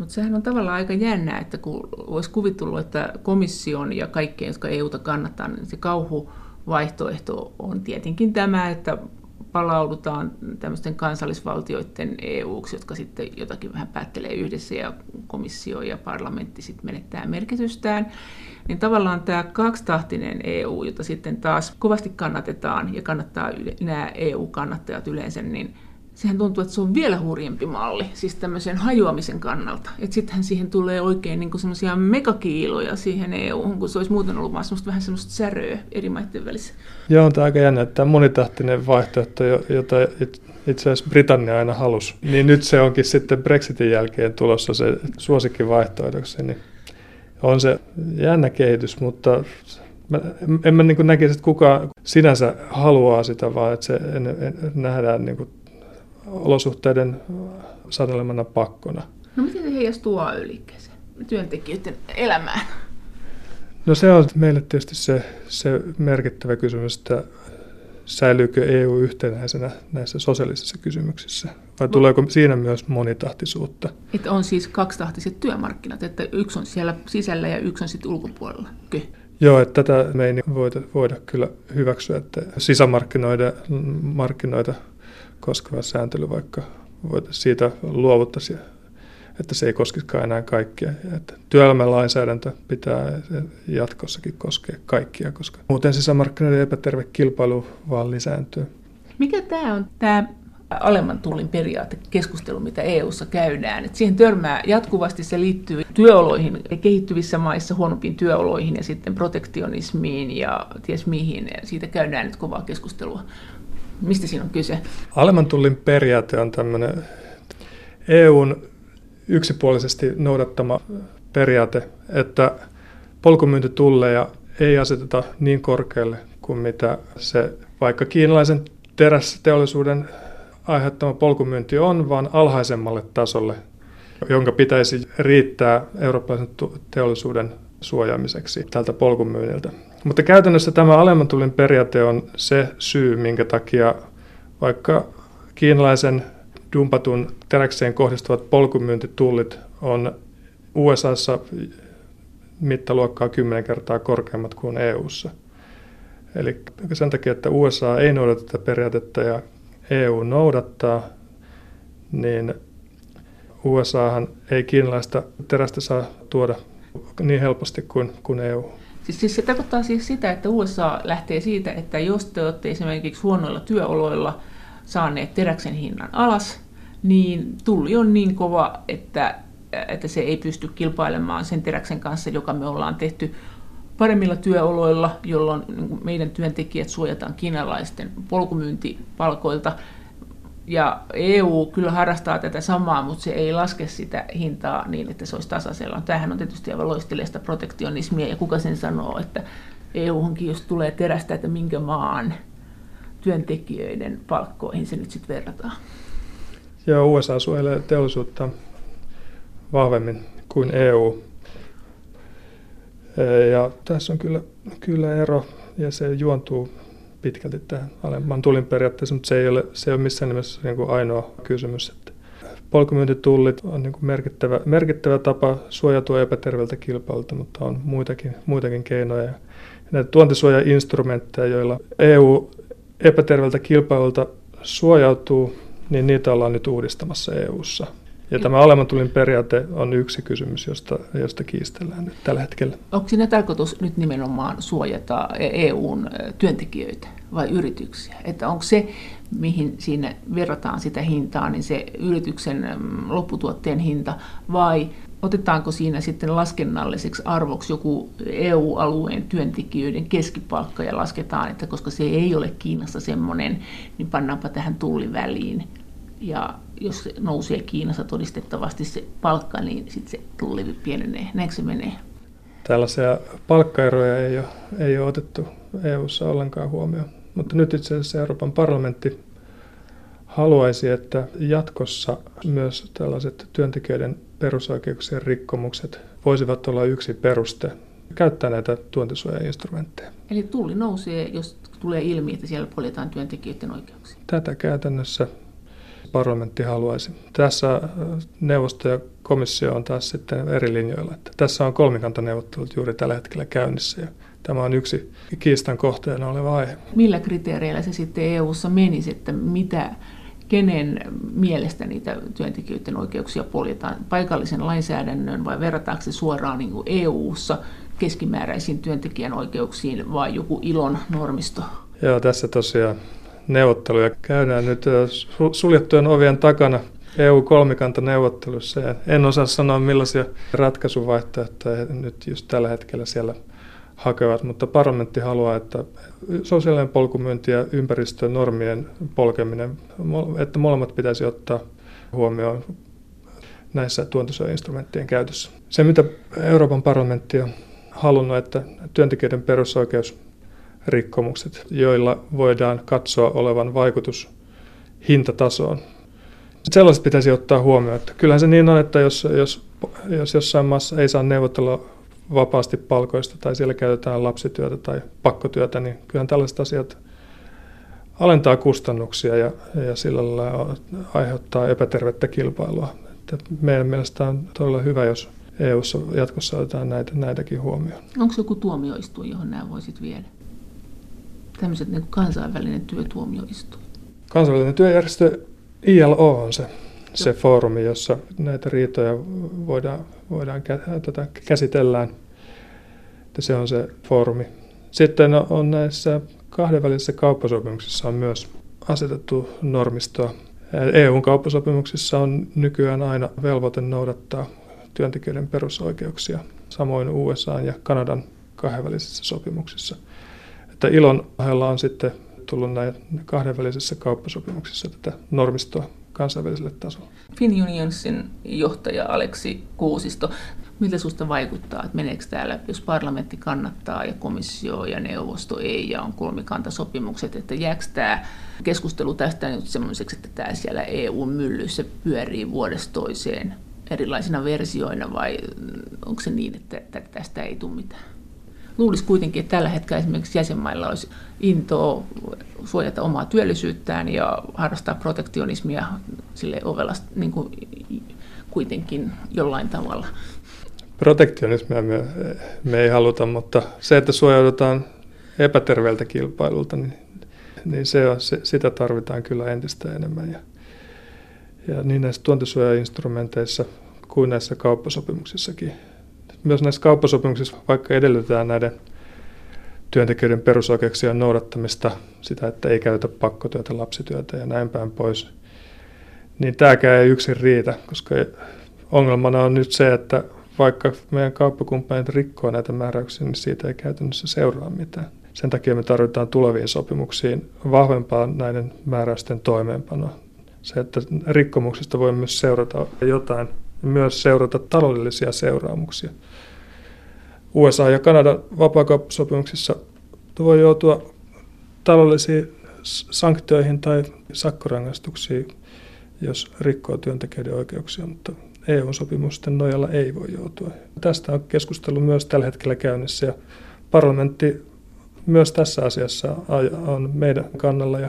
Mutta sehän on tavallaan aika jännää, että kun olisi kuvitellut, että komission ja kaikkien, jotka EUta kannattaa, niin se kauhuvaihtoehto on tietenkin tämä, että palaudutaan tämmöisten kansallisvaltioiden EU-ksi, jotka sitten jotakin vähän päättelee yhdessä ja komissio ja parlamentti sitten menettää merkitystään. Niin tavallaan tämä kaksitahtinen EU, jota sitten taas kovasti kannatetaan ja kannattaa nämä EU-kannattajat yleensä, niin sehän tuntuu, että se on vielä hurjempi malli, siis tämmöisen hajoamisen kannalta. Että sittenhän siihen tulee oikein niin semmoisia megakiiloja siihen EU-hun, kun se olisi muuten ollut vaan semmoista, vähän semmoista säröä eri maiden välissä. Joo, on tämä aika jännä, että tämä monitahtinen vaihtoehto, jota itse asiassa Britannia aina halusi, niin nyt se onkin sitten Brexitin jälkeen tulossa se suosikkivaihtoehdoksi, niin on se jännä kehitys, mutta mä, en mä niin näkisi, että kuka sinänsä haluaa sitä, vaan että se en, en, nähdään niin kuin olosuhteiden sanelemana pakkona. No miten se heijastuu AY-liikkeeseen, työntekijöiden elämään? No se on meille tietysti se, se merkittävä kysymys, että säilyykö EU yhtenäisenä näissä sosiaalisissa kysymyksissä, vai tuleeko siinä myös monitahtisuutta? Että on siis kaksitahtiset työmarkkinat, että yksi on siellä sisällä ja yksi on sitten ulkopuolella. Kyllä. Joo, että tätä me ei voida, voida kyllä hyväksyä, että sisämarkkinoita markkinoita koskeva sääntely vaikka siitä luovuttaisiin, että se ei koskisikaan enää kaikkia. Että työelämän pitää jatkossakin koskea kaikkia, koska muuten sisämarkkinoiden epäterve kilpailu vaan lisääntyy. Mikä tämä on tämä alemman tullin periaate keskustelu, mitä EU:ssa käydään. Et siihen törmää jatkuvasti, se liittyy työoloihin, kehittyvissä maissa huonompiin työoloihin ja sitten protektionismiin ja ties mihin. Siitä käydään nyt kovaa keskustelua. Mistä siinä on kyse? Alemman tullin periaate on tämmöinen EUn yksipuolisesti noudattama periaate, että polkumyyntitulleja ei aseteta niin korkealle kuin mitä se vaikka kiinalaisen terästeollisuuden aiheuttama polkumyynti on, vaan alhaisemmalle tasolle, jonka pitäisi riittää eurooppalaisen teollisuuden suojaamiseksi tältä polkumyynniltä. Mutta käytännössä tämä alemman tulin periaate on se syy, minkä takia vaikka kiinalaisen dumpatun teräkseen kohdistuvat polkumyyntitullit on USAssa mittaluokkaa 10 kertaa korkeammat kuin EU:ssa. Eli sen takia, että USA ei noudata tätä periaatetta ja EU noudattaa, niin USAhan ei kiinalaista terästä saa tuoda niin helposti kuin, kuin EU. Siis, siis se tarkoittaa siis sitä, että USA lähtee siitä, että jos te olette esimerkiksi huonoilla työoloilla saaneet teräksen hinnan alas, niin tulli on niin kova, että, että se ei pysty kilpailemaan sen teräksen kanssa, joka me ollaan tehty paremmilla työoloilla, jolloin niin meidän työntekijät suojataan kiinalaisten polkumyyntipalkoilta. Ja EU kyllä harrastaa tätä samaa, mutta se ei laske sitä hintaa niin, että se olisi tasaisella. Tämähän on tietysti aivan loisteleista protektionismia, ja kuka sen sanoo, että EU-hunkin, jos tulee terästä, että minkä maan työntekijöiden palkkoihin se nyt sitten verrataan. Joo, USA suojelee teollisuutta vahvemmin kuin EU. Ja tässä on kyllä, kyllä ero, ja se juontuu pitkälti tähän alemman tulin periaatteessa, mutta se ei ole, se ei ole missään nimessä niin kuin ainoa kysymys. Että polkumyyntitullit on niin kuin merkittävä, merkittävä tapa suojautua epäterveeltä kilpailulta, mutta on muitakin, muitakin keinoja. Ja näitä tuontisuojainstrumentteja, joilla EU epäterveeltä kilpailulta suojautuu, niin niitä ollaan nyt uudistamassa EU:ssa. Ja tämä alemman tulin periaate on yksi kysymys, josta, josta kiistellään nyt tällä hetkellä. Onko siinä tarkoitus nyt nimenomaan suojata EUn työntekijöitä vai yrityksiä? Että onko se, mihin siinä verrataan sitä hintaa, niin se yrityksen lopputuotteen hinta, vai otetaanko siinä sitten laskennalliseksi arvoksi joku EU-alueen työntekijöiden keskipalkka ja lasketaan, että koska se ei ole Kiinassa semmoinen, niin pannaanpa tähän tulliväliin ja jos se nousee Kiinassa todistettavasti se palkka, niin sitten se tulli pienenee. Näinkö se menee? Tällaisia palkkaeroja ei ole, ei ole otettu EU-ssa ollenkaan huomioon. Mutta nyt itse asiassa Euroopan parlamentti haluaisi, että jatkossa myös tällaiset työntekijöiden perusoikeuksien rikkomukset voisivat olla yksi peruste käyttää näitä tuontisuojainstrumentteja. Eli tulli nousee, jos tulee ilmi, että siellä poljetaan työntekijöiden oikeuksia? Tätä käytännössä parlamentti haluaisi. Tässä äh, neuvosto ja komissio on taas sitten eri linjoilla. Että tässä on kolmikantaneuvottelut juuri tällä hetkellä käynnissä ja tämä on yksi kiistan kohteena oleva aihe. Millä kriteereillä se sitten EU-ssa menisi, että mitä, kenen mielestä niitä työntekijöiden oikeuksia poljetaan paikallisen lainsäädännön vai verrataanko se suoraan niin kuin EU-ssa keskimääräisiin työntekijän oikeuksiin vai joku ilon normisto? Joo, tässä tosiaan neuvotteluja käydään nyt suljettujen ovien takana EU-kolmikanta-neuvottelussa. Ja en osaa sanoa, millaisia ratkaisuvaihtoehtoja nyt just tällä hetkellä siellä hakevat, mutta parlamentti haluaa, että sosiaalinen polkumyynti ja ympäristön normien polkeminen, että molemmat pitäisi ottaa huomioon näissä tuontosuojainstrumenttien käytössä. Se, mitä Euroopan parlamentti on halunnut, että työntekijöiden perusoikeus rikkomukset, joilla voidaan katsoa olevan vaikutus hintatasoon. Sellaiset pitäisi ottaa huomioon. Että kyllähän se niin on, että jos, jos, jos jossain maassa ei saa neuvotella vapaasti palkoista tai siellä käytetään lapsityötä tai pakkotyötä, niin kyllähän tällaiset asiat alentaa kustannuksia ja, ja sillä lailla aiheuttaa epätervettä kilpailua. Että meidän mielestä on todella hyvä, jos EU-ssa jatkossa otetaan näitä, näitäkin huomioon. Onko joku tuomioistuin, johon nämä voisit viedä? Tämmöiset niin kuin kansainvälinen työtuomioistuin? Kansainvälinen työjärjestö ILO on se, se foorumi, jossa näitä riitoja voidaan, voidaan tota, käsitellään. Että se on se foorumi. Sitten on näissä kahdenvälisissä kauppasopimuksissa on myös asetettu normistoa. EUn kauppasopimuksissa on nykyään aina velvoite noudattaa työntekijöiden perusoikeuksia, samoin USA ja Kanadan kahdenvälisissä sopimuksissa – että ilon ohella on sitten tullut näin kahdenvälisissä kauppasopimuksissa tätä normistoa kansainväliselle tasolle. FinUnionsin johtaja Aleksi Kuusisto, miltä sinusta vaikuttaa, että meneekö täällä, jos parlamentti kannattaa ja komissio ja neuvosto ei ja on kolmikantasopimukset, että jääkö tämä keskustelu tästä nyt semmoiseksi, että tämä siellä EU-myllyssä pyörii vuodesta toiseen erilaisina versioina vai onko se niin, että tästä ei tule mitään? Luulisi kuitenkin, että tällä hetkellä esimerkiksi jäsenmailla olisi intoa suojata omaa työllisyyttään ja harrastaa protektionismia sille ovella niin kuin kuitenkin jollain tavalla. Protektionismia me, me ei haluta, mutta se, että suojaudutaan epäterveeltä kilpailulta, niin, niin se on, se, sitä tarvitaan kyllä entistä enemmän. Ja, ja niin näissä tuontisuojainstrumenteissa kuin näissä kauppasopimuksissakin. Myös näissä kauppasopimuksissa, vaikka edellytetään näiden työntekijöiden perusoikeuksien noudattamista, sitä, että ei käytetä pakkotyötä, lapsityötä ja näin päin pois, niin tämäkään ei yksin riitä, koska ongelmana on nyt se, että vaikka meidän kauppakumppanit rikkoo näitä määräyksiä, niin siitä ei käytännössä seuraa mitään. Sen takia me tarvitaan tuleviin sopimuksiin vahvempaa näiden määräysten toimeenpanoa. Se, että rikkomuksista voi myös seurata jotain, myös seurata taloudellisia seuraamuksia. USA ja Kanadan vapaakauppasopimuksissa voi joutua taloudellisiin sanktioihin tai sakkorangaistuksiin, jos rikkoo työntekijöiden oikeuksia, mutta EU-sopimusten nojalla ei voi joutua. Tästä on keskustelu myös tällä hetkellä käynnissä ja parlamentti myös tässä asiassa on meidän kannalla ja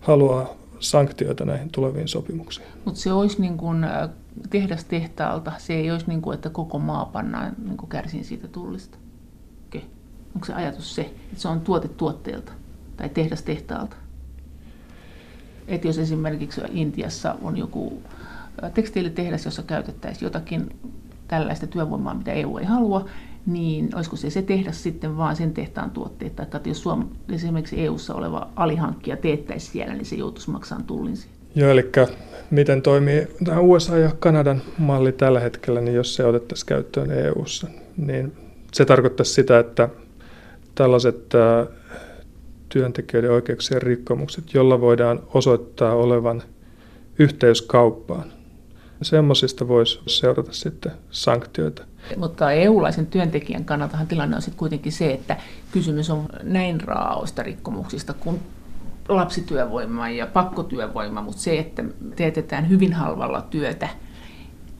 haluaa sanktioita näihin tuleviin sopimuksiin. Mutta se olisi niin kuin äh, tehdas tehtaalta, se ei olisi niin kuin, että koko maa pannaan niin kuin kärsin siitä tullista. Okay. Onko se ajatus se, että se on tuote tuotteelta tai tehdas tehtaalta? Että jos esimerkiksi Intiassa on joku tekstiilitehdas, jossa käytettäisiin jotakin tällaista työvoimaa, mitä EU ei halua, niin olisiko se se tehdas sitten vaan sen tehtaan tuotteet, tai jos Suom- esimerkiksi EU-ssa oleva alihankkija teettäisi siellä, niin se joutuisi maksamaan tullin siitä. Joo, eli miten toimii tämä USA ja Kanadan malli tällä hetkellä, niin jos se otettaisiin käyttöön EU-ssa, niin se tarkoittaisi sitä, että tällaiset työntekijöiden oikeuksien rikkomukset, jolla voidaan osoittaa olevan yhteys kauppaan, semmoisista voisi seurata sitten sanktioita. Mutta EU-laisen työntekijän kannaltahan tilanne on sitten kuitenkin se, että kysymys on näin raaoista rikkomuksista kuin lapsityövoima ja pakkotyövoima, mutta se, että teetetään hyvin halvalla työtä,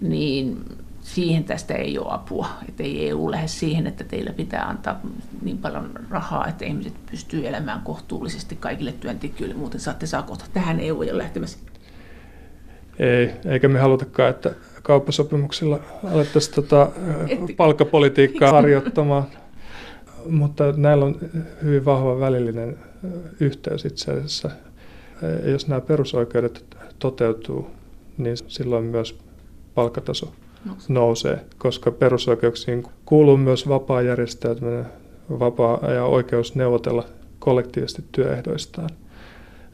niin siihen tästä ei ole apua. Että ei EU lähde siihen, että teillä pitää antaa niin paljon rahaa, että ihmiset pystyy elämään kohtuullisesti kaikille työntekijöille, muuten saatte sakota. Tähän EU ei ole lähtemässä. Ei, eikä me halutakaan, että kauppasopimuksilla alettaisiin tota palkkapolitiikkaa harjoittamaan. Mutta näillä on hyvin vahva välillinen yhteys itse asiassa. Jos nämä perusoikeudet toteutuu, niin silloin myös palkkataso nousee, koska perusoikeuksiin kuuluu myös vapaa järjestäytyminen, vapaa ja oikeus neuvotella kollektiivisesti työehdoistaan.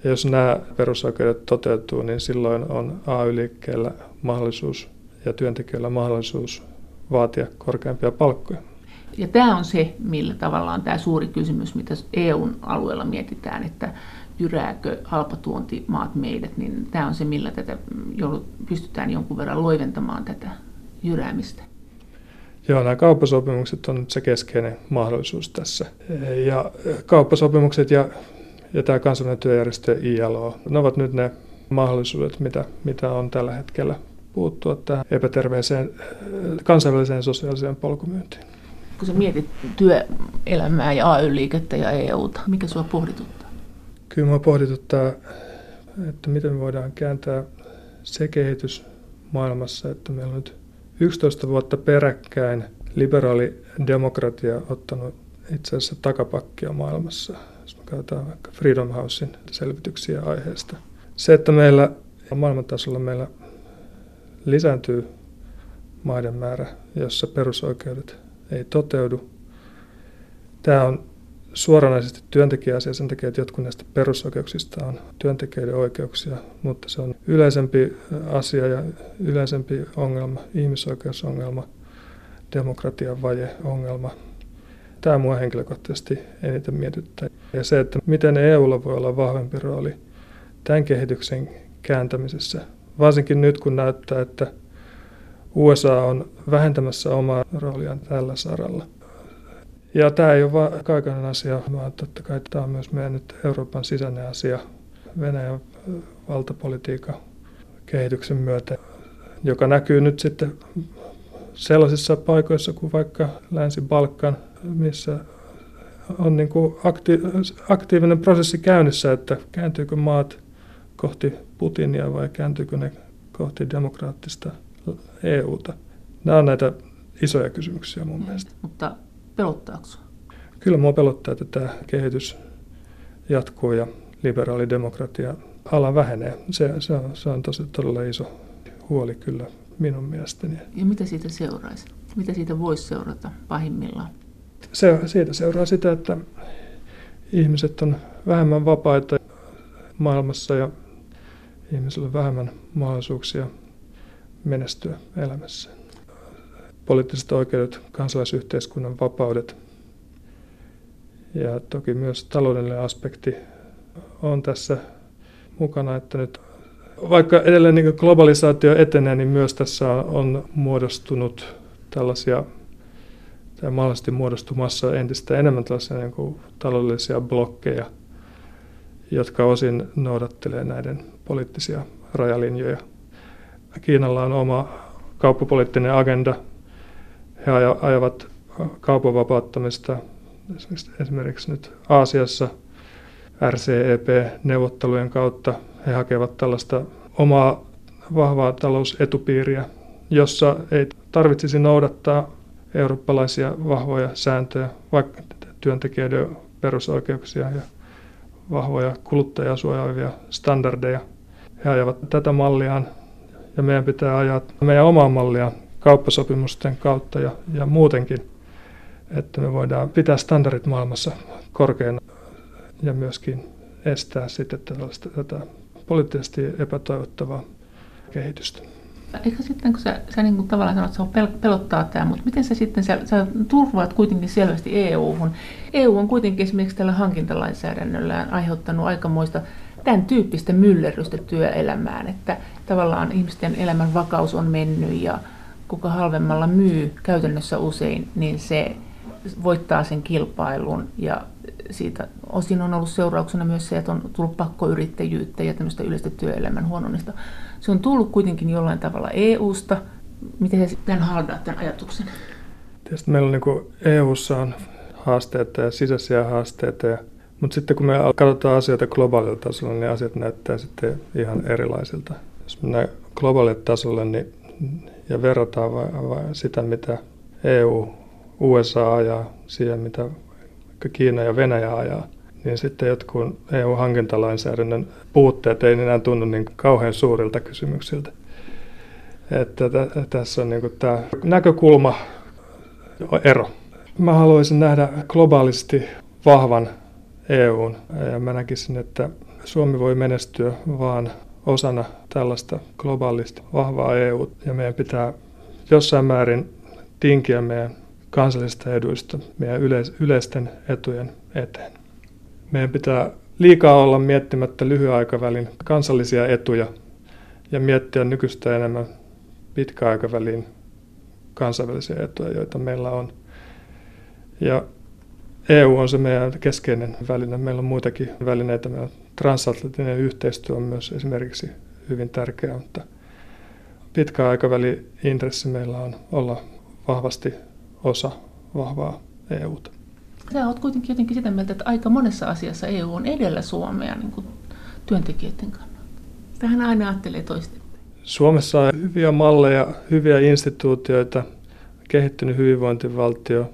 Ja jos nämä perusoikeudet toteutuu, niin silloin on AY-liikkeellä mahdollisuus ja työntekijöillä mahdollisuus vaatia korkeampia palkkoja. Ja tämä on se, millä tavalla on tämä suuri kysymys, mitä EUn alueella mietitään, että jyrääkö halpatuontimaat meidät, niin tämä on se, millä tätä pystytään jonkun verran loiventamaan tätä jyräämistä. Joo, nämä kauppasopimukset on se keskeinen mahdollisuus tässä. Ja kauppasopimukset ja ja tämä kansainvälinen työjärjestö ILO. Ne ovat nyt ne mahdollisuudet, mitä, mitä on tällä hetkellä puuttua tähän epäterveeseen kansainväliseen sosiaaliseen polkumyyntiin. Kun sä mietit työelämää ja AY-liikettä ja EUta, mikä sua pohdituttaa? Kyllä minua pohdituttaa, että miten me voidaan kääntää se kehitys maailmassa, että meillä on nyt 11 vuotta peräkkäin liberaali demokratia ottanut itse asiassa takapakkia maailmassa – jos me katsotaan vaikka Freedom Housein selvityksiä aiheesta. Se, että meillä maailmantasolla meillä lisääntyy maiden määrä, jossa perusoikeudet ei toteudu. Tämä on suoranaisesti työntekijäasia sen takia, että jotkut näistä perusoikeuksista on työntekijöiden oikeuksia, mutta se on yleisempi asia ja yleisempi ongelma, ihmisoikeusongelma, demokratian vajeongelma, Tämä mua henkilökohtaisesti eniten mietittää. Ja se, että miten EUlla voi olla vahvempi rooli tämän kehityksen kääntämisessä, varsinkin nyt kun näyttää, että USA on vähentämässä omaa rooliaan tällä saralla. Ja tämä ei ole vain kaikainen asia, vaan totta kai tämä on myös meidän nyt Euroopan sisäinen asia Venäjän valtapolitiikan kehityksen myötä, joka näkyy nyt sitten sellaisissa paikoissa kuin vaikka Länsi-Balkan, missä on niin kuin akti- aktiivinen prosessi käynnissä, että kääntyykö maat kohti Putinia vai kääntyykö ne kohti demokraattista EUta. Nämä on näitä isoja kysymyksiä mun mielestä. Mutta pelottaako Kyllä mua pelottaa, että tämä kehitys jatkuu ja liberaali demokratia ala vähenee. Se, se, on, se on tosi todella iso huoli kyllä minun mielestäni. Ja mitä siitä seuraisi? Mitä siitä voisi seurata pahimmillaan? Se, siitä seuraa sitä, että ihmiset on vähemmän vapaita maailmassa ja ihmisillä on vähemmän mahdollisuuksia menestyä elämässä. Poliittiset oikeudet, kansalaisyhteiskunnan vapaudet ja toki myös taloudellinen aspekti on tässä mukana, että nyt vaikka edelleen niin globalisaatio etenee, niin myös tässä on muodostunut tällaisia, tai mahdollisesti muodostumassa entistä enemmän tällaisia niin kuin taloudellisia blokkeja, jotka osin noudattelee näiden poliittisia rajalinjoja. Kiinalla on oma kauppapoliittinen agenda. He ajavat kaupan vapauttamista esimerkiksi nyt Aasiassa RCEP-neuvottelujen kautta. He hakevat tällaista omaa vahvaa talousetupiiriä, jossa ei tarvitsisi noudattaa eurooppalaisia vahvoja sääntöjä, vaikka työntekijöiden perusoikeuksia ja vahvoja kuluttajia suojaavia standardeja. He ajavat tätä malliaan ja meidän pitää ajaa meidän omaa mallia kauppasopimusten kautta ja, ja muutenkin, että me voidaan pitää standardit maailmassa korkeana ja myöskin estää sitten tällaista tätä poliittisesti epätoivottavaa kehitystä. Ehkä sitten, kun sä, sä niin kuin tavallaan sanot, että se pelottaa tämä, mutta miten sä sitten, sä, sä turvaat kuitenkin selvästi EU-hun. EU on kuitenkin esimerkiksi tällä hankintalainsäädännöllään aiheuttanut aikamoista tämän tyyppistä myllerrystä työelämään, että tavallaan ihmisten elämän vakaus on mennyt ja kuka halvemmalla myy käytännössä usein, niin se voittaa sen kilpailun ja siitä osin on ollut seurauksena myös se, että on tullut pakkoyrittäjyyttä ja tämmöistä yleistä työelämän huononnista. Se on tullut kuitenkin jollain tavalla EU-sta. Miten sä sitten haldaat tämän ajatuksen? Tietysti meillä on niin EU-ssa on haasteita ja sisäisiä haasteita, ja, mutta sitten kun me katsotaan asioita globaalilla tasolla, niin asiat näyttää sitten ihan erilaisilta. Jos mennään globaalille tasolle niin, ja verrataan vai, vai sitä, mitä EU, USA ajaa siihen, mitä Kiina ja Venäjä ajaa, niin sitten jotkut EU-hankintalainsäädännön puutteet ei enää tunnu niin kauhean suurilta kysymyksiltä. Että t- tässä on niin tämä näkökulma ero. Mä haluaisin nähdä globaalisti vahvan EUn ja mä näkisin, että Suomi voi menestyä vaan osana tällaista globaalista vahvaa EU ja meidän pitää jossain määrin tinkiä meidän kansallisista eduista meidän yleis- yleisten etujen eteen. Meidän pitää liikaa olla miettimättä lyhyen aikavälin kansallisia etuja ja miettiä nykyistä enemmän pitkäaikavälin kansainvälisiä etuja, joita meillä on. Ja EU on se meidän keskeinen väline. Meillä on muitakin välineitä. Meillä transatlanttinen yhteistyö on myös esimerkiksi hyvin tärkeää, mutta pitkäaikavälin intressi meillä on olla vahvasti osa vahvaa EUta. Sä oot kuitenkin jotenkin sitä mieltä, että aika monessa asiassa EU on edellä Suomea niin kuin työntekijöiden kannalta. Tähän aina ajattelee toista. Suomessa on hyviä malleja, hyviä instituutioita, kehittynyt hyvinvointivaltio,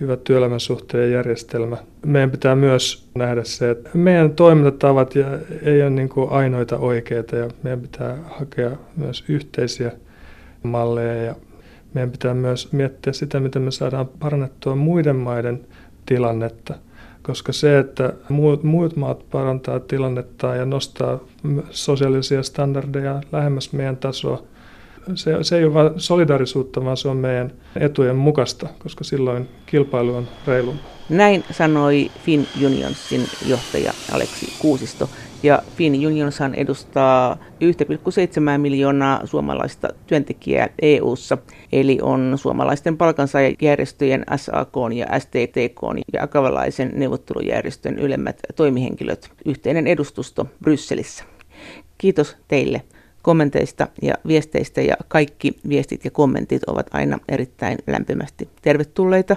hyvä työelämän suhteen järjestelmä. Meidän pitää myös nähdä se, että meidän toimintatavat ei ole niin kuin ainoita oikeita ja meidän pitää hakea myös yhteisiä malleja ja meidän pitää myös miettiä sitä, miten me saadaan parannettua muiden maiden tilannetta. Koska se, että muut, muut maat parantaa tilannetta ja nostaa sosiaalisia standardeja lähemmäs meidän tasoa, se, se ei ole vain solidarisuutta, vaan se on meidän etujen mukaista, koska silloin kilpailu on reilu. Näin sanoi Fin Unionsin johtaja Aleksi Kuusisto. Ja Fin Unionshan edustaa 1,7 miljoonaa suomalaista työntekijää EU:ssa, eli on suomalaisten palkansaajajärjestöjen SAK ja STTK ja akavalaisen neuvottelujärjestön ylemmät toimihenkilöt, yhteinen edustusto Brysselissä. Kiitos teille kommenteista ja viesteistä ja kaikki viestit ja kommentit ovat aina erittäin lämpimästi tervetulleita.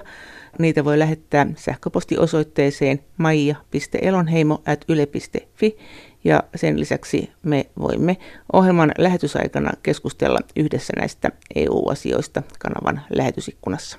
Niitä voi lähettää sähköpostiosoitteeseen maija.elonheimo.yle.fi ja sen lisäksi me voimme ohjelman lähetysaikana keskustella yhdessä näistä EU-asioista kanavan lähetysikkunassa.